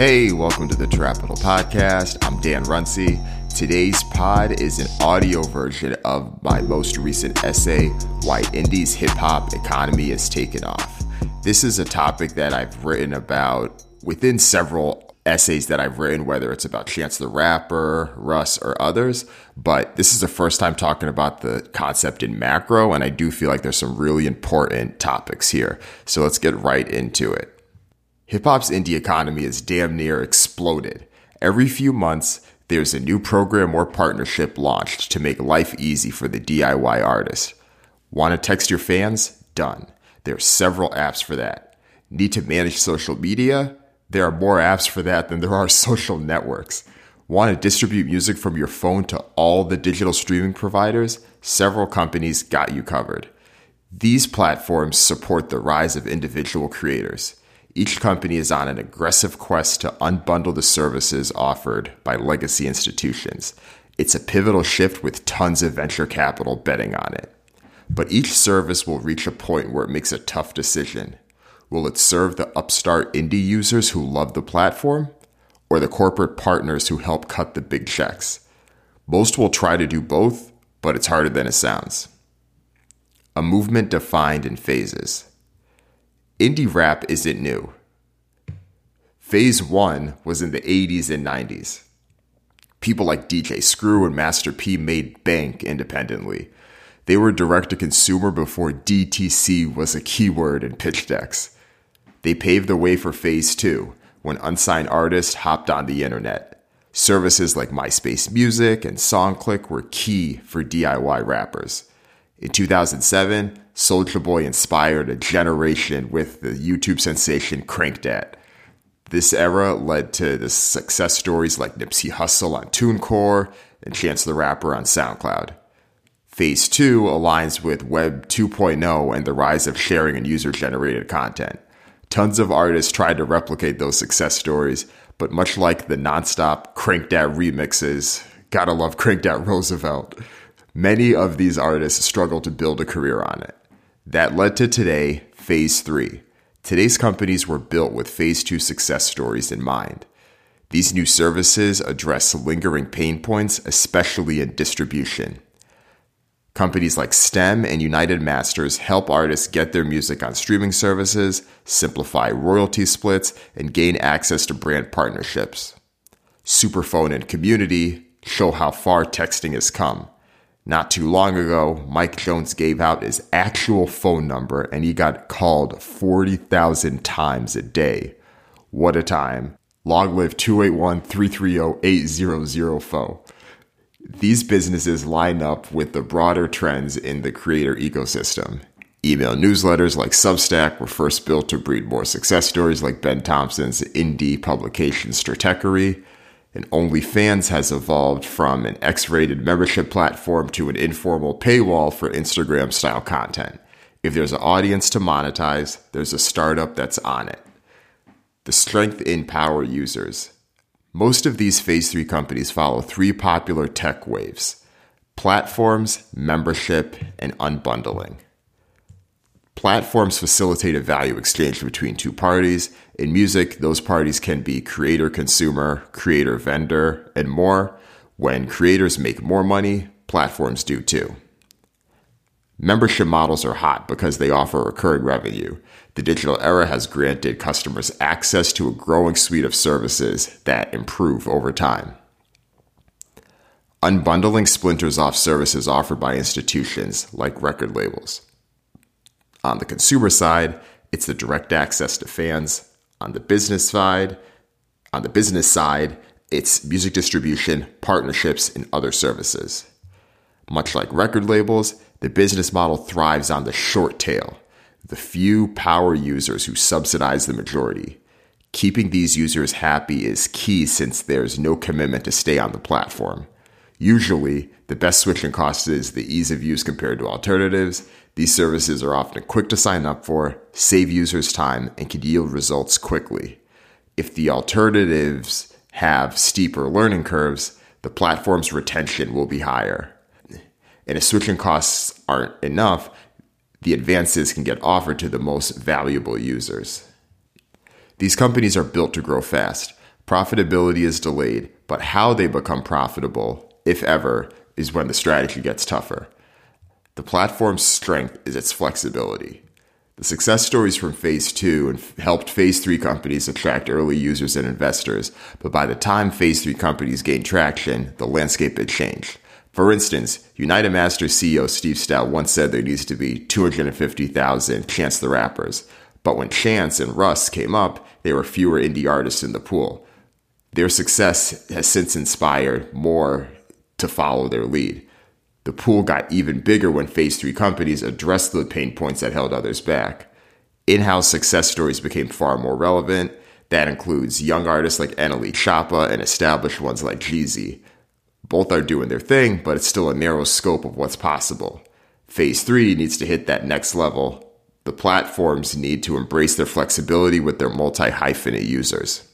Hey, welcome to the Trapital Podcast. I'm Dan Runcie. Today's pod is an audio version of my most recent essay, Why Indie's Hip Hop Economy Has Taken Off. This is a topic that I've written about within several essays that I've written, whether it's about Chance the Rapper, Russ, or others. But this is the first time talking about the concept in macro, and I do feel like there's some really important topics here. So let's get right into it. Hip hop's indie economy is damn near exploded. Every few months, there's a new program or partnership launched to make life easy for the DIY artist. Want to text your fans? Done. There are several apps for that. Need to manage social media? There are more apps for that than there are social networks. Want to distribute music from your phone to all the digital streaming providers? Several companies got you covered. These platforms support the rise of individual creators. Each company is on an aggressive quest to unbundle the services offered by legacy institutions. It's a pivotal shift with tons of venture capital betting on it. But each service will reach a point where it makes a tough decision. Will it serve the upstart indie users who love the platform, or the corporate partners who help cut the big checks? Most will try to do both, but it's harder than it sounds. A movement defined in phases indie rap isn't new. Phase one was in the 80s and 90s. People like DJ Screw and Master P made bank independently. They were direct to consumer before DTC was a keyword in pitch decks. They paved the way for phase two when unsigned artists hopped on the internet. Services like MySpace Music and SoundClick were key for DIY rappers. In 2007, Soulja Boy inspired a generation with the YouTube sensation Crank Dat. This era led to the success stories like Nipsey Hussle on TuneCore and Chance the Rapper on SoundCloud. Phase 2 aligns with Web 2.0 and the rise of sharing and user generated content. Tons of artists tried to replicate those success stories, but much like the nonstop Crank Dat remixes, gotta love Crank Dat Roosevelt, many of these artists struggled to build a career on it. That led to today, Phase 3. Today's companies were built with Phase 2 success stories in mind. These new services address lingering pain points, especially in distribution. Companies like STEM and United Masters help artists get their music on streaming services, simplify royalty splits, and gain access to brand partnerships. Superphone and Community show how far texting has come. Not too long ago, Mike Jones gave out his actual phone number and he got called 40,000 times a day. What a time. Long live 281 330 800. These businesses line up with the broader trends in the creator ecosystem. Email newsletters like Substack were first built to breed more success stories like Ben Thompson's indie publication Stratechery and OnlyFans has evolved from an X rated membership platform to an informal paywall for Instagram style content. If there's an audience to monetize, there's a startup that's on it. The strength in power users. Most of these phase three companies follow three popular tech waves platforms, membership, and unbundling. Platforms facilitate a value exchange between two parties. In music, those parties can be creator consumer, creator vendor, and more. When creators make more money, platforms do too. Membership models are hot because they offer recurring revenue. The digital era has granted customers access to a growing suite of services that improve over time. Unbundling splinters off services offered by institutions like record labels. On the consumer side, it's the direct access to fans. On the business side, on the business side, it's music distribution, partnerships, and other services. Much like record labels, the business model thrives on the short tail, the few power users who subsidize the majority. Keeping these users happy is key since there's no commitment to stay on the platform. Usually, the best switching cost is the ease of use compared to alternatives. These services are often quick to sign up for, save users time, and can yield results quickly. If the alternatives have steeper learning curves, the platform's retention will be higher. And if switching costs aren't enough, the advances can get offered to the most valuable users. These companies are built to grow fast. Profitability is delayed, but how they become profitable, if ever, is when the strategy gets tougher. The platform's strength is its flexibility. The success stories from phase two helped phase three companies attract early users and investors, but by the time phase three companies gained traction, the landscape had changed. For instance, United Masters CEO Steve Stoute once said there needs to be 250,000 Chance the Rappers. But when Chance and Russ came up, there were fewer indie artists in the pool. Their success has since inspired more to follow their lead. The pool got even bigger when Phase 3 companies addressed the pain points that held others back. In house success stories became far more relevant. That includes young artists like NLE Choppa and established ones like Jeezy. Both are doing their thing, but it's still a narrow scope of what's possible. Phase 3 needs to hit that next level. The platforms need to embrace their flexibility with their multi hyphenate users.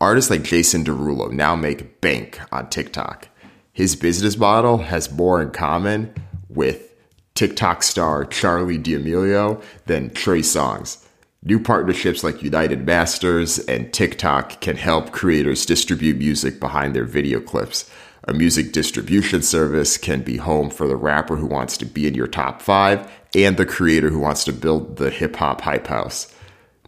Artists like Jason Derulo now make bank on TikTok his business model has more in common with TikTok star Charli D'Amelio than Trey Songz. New partnerships like United Masters and TikTok can help creators distribute music behind their video clips. A music distribution service can be home for the rapper who wants to be in your top five and the creator who wants to build the hip hop hype house.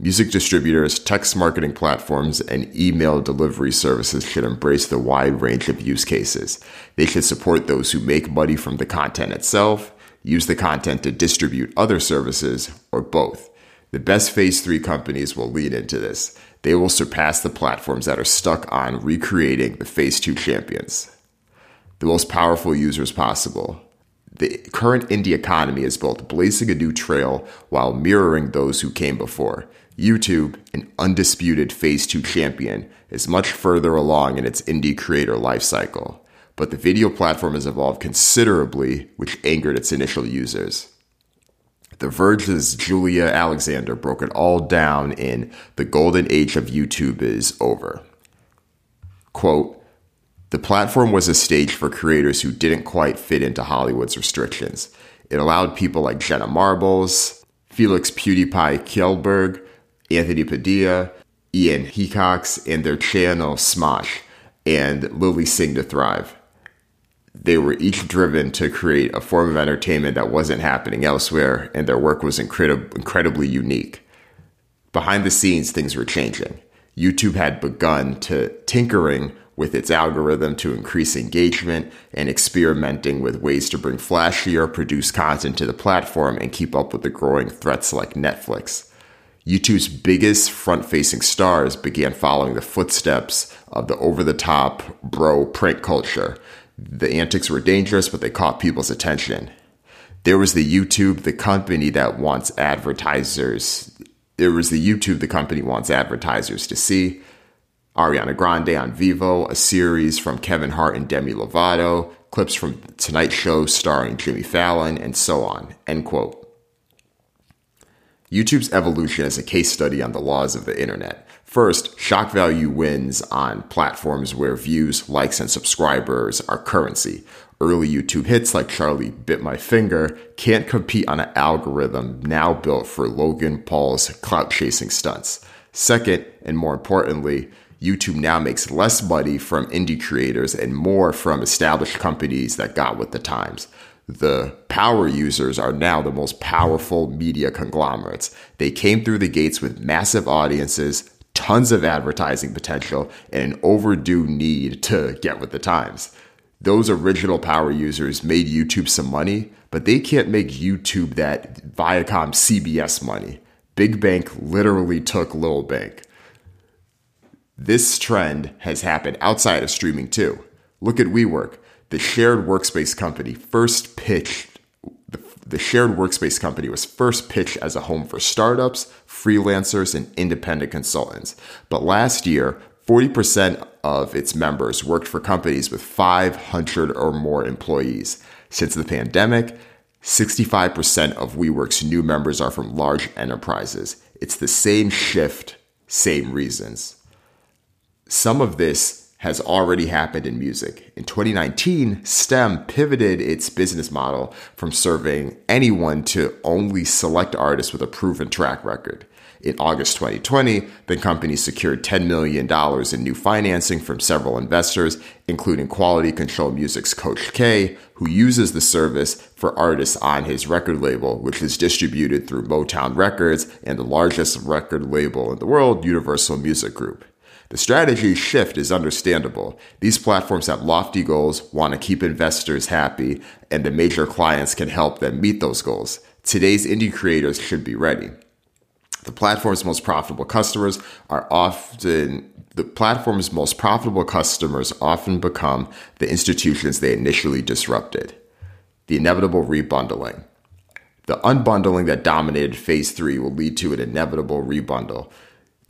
Music distributors, text marketing platforms, and email delivery services should embrace the wide range of use cases. They should support those who make money from the content itself, use the content to distribute other services, or both. The best Phase 3 companies will lead into this. They will surpass the platforms that are stuck on recreating the Phase 2 champions. The most powerful users possible. The current indie economy is both blazing a new trail while mirroring those who came before. YouTube, an undisputed Phase 2 champion, is much further along in its indie creator lifecycle, but the video platform has evolved considerably, which angered its initial users. The Verge's Julia Alexander broke it all down in The Golden Age of YouTube is over. Quote, the platform was a stage for creators who didn't quite fit into Hollywood's restrictions. It allowed people like Jenna Marbles, Felix PewDiePie Kjellberg, Anthony Padilla, Ian Hecox, and their channel Smosh, and Lilly Singh to thrive. They were each driven to create a form of entertainment that wasn't happening elsewhere, and their work was incredib- incredibly unique. Behind the scenes, things were changing. YouTube had begun to tinkering with its algorithm to increase engagement and experimenting with ways to bring flashier, produced content to the platform and keep up with the growing threats like Netflix. YouTube's biggest front facing stars began following the footsteps of the over the top bro prank culture. The antics were dangerous, but they caught people's attention. There was the YouTube, the company that wants advertisers. There was the YouTube, the company wants advertisers to see. Ariana Grande on Vevo, a series from Kevin Hart and Demi Lovato, clips from Tonight Show starring Jimmy Fallon, and so on. End quote. YouTube's evolution is a case study on the laws of the internet. First, shock value wins on platforms where views, likes, and subscribers are currency. Early YouTube hits like Charlie Bit My Finger can't compete on an algorithm now built for Logan Paul's clout chasing stunts. Second, and more importantly, YouTube now makes less money from indie creators and more from established companies that got with the times the power users are now the most powerful media conglomerates. They came through the gates with massive audiences, tons of advertising potential, and an overdue need to get with the times. Those original power users made YouTube some money, but they can't make YouTube that Viacom CBS money. Big Bank literally took Little Bank. This trend has happened outside of streaming too. Look at WeWork the shared workspace company first pitched the, shared workspace company was first pitched as a home for startups, freelancers, and independent consultants. But last year, 40% of its members worked for companies with 500 or more employees. Since the pandemic, 65% of WeWork's new members are from large enterprises. It's the same shift, same reasons. Some of this has already happened in music. In 2019, STEM pivoted its business model from serving anyone to only select artists with a proven track record. In August 2020, the company secured $10 million in new financing from several investors, including Quality Control Music's Coach K, who uses the service for artists on his record label, which is distributed through Motown Records and the largest record label in the world, Universal Music Group. The strategy shift is understandable. These platforms have lofty goals, want to keep investors happy, and the major clients can help them meet those goals. Today's indie creators should be ready. The platform's most profitable customers are often the platform's most profitable customers often become the institutions they initially disrupted. The inevitable rebundling. The unbundling that dominated phase 3 will lead to an inevitable rebundle.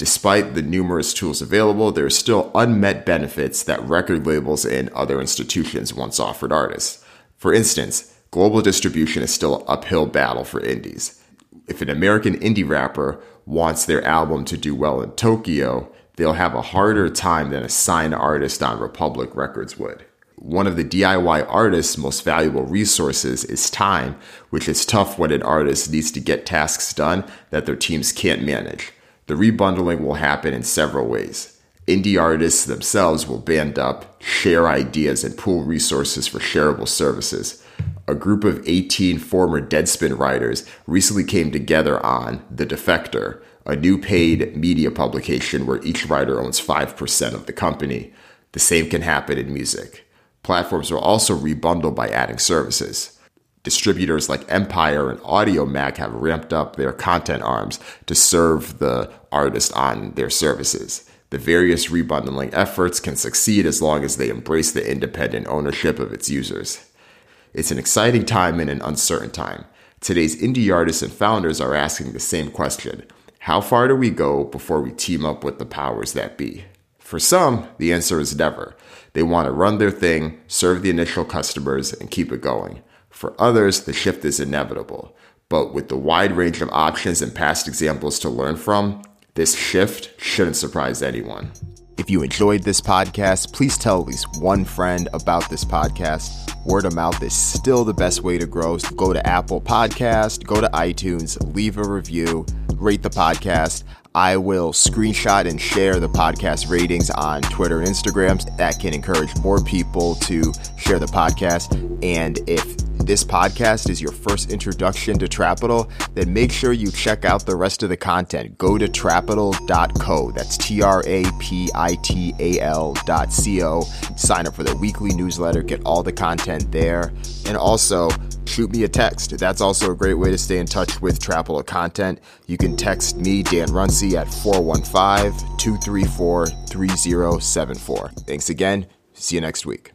Despite the numerous tools available, there are still unmet benefits that record labels and other institutions once offered artists. For instance, global distribution is still an uphill battle for indies. If an American indie rapper wants their album to do well in Tokyo, they'll have a harder time than a signed artist on Republic Records would. One of the DIY artist's most valuable resources is time, which is tough when an artist needs to get tasks done that their teams can't manage. The rebundling will happen in several ways. Indie artists themselves will band up, share ideas, and pool resources for shareable services. A group of 18 former Deadspin writers recently came together on The Defector, a new paid media publication where each writer owns 5% of the company. The same can happen in music. Platforms will also rebundle by adding services. Distributors like Empire and Audiomack have ramped up their content arms to serve the artist on their services. The various rebundling efforts can succeed as long as they embrace the independent ownership of its users. It's an exciting time and an uncertain time. Today's indie artists and founders are asking the same question How far do we go before we team up with the powers that be? For some, the answer is never. They want to run their thing, serve the initial customers, and keep it going. For others, the shift is inevitable. But with the wide range of options and past examples to learn from, this shift shouldn't surprise anyone. If you enjoyed this podcast, please tell at least one friend about this podcast. Word of mouth is still the best way to grow. So go to Apple Podcast, go to iTunes, leave a review, rate the podcast. I will screenshot and share the podcast ratings on Twitter and Instagram. That can encourage more people to share the podcast. And if this podcast is your first introduction to Trapital, then make sure you check out the rest of the content. Go to trapital.co. That's T R A P I T A L dot C O. Sign up for the weekly newsletter, get all the content there. And also, shoot me a text. That's also a great way to stay in touch with Trapital content. You can text me, Dan Runcie, at 415 234 3074. Thanks again. See you next week.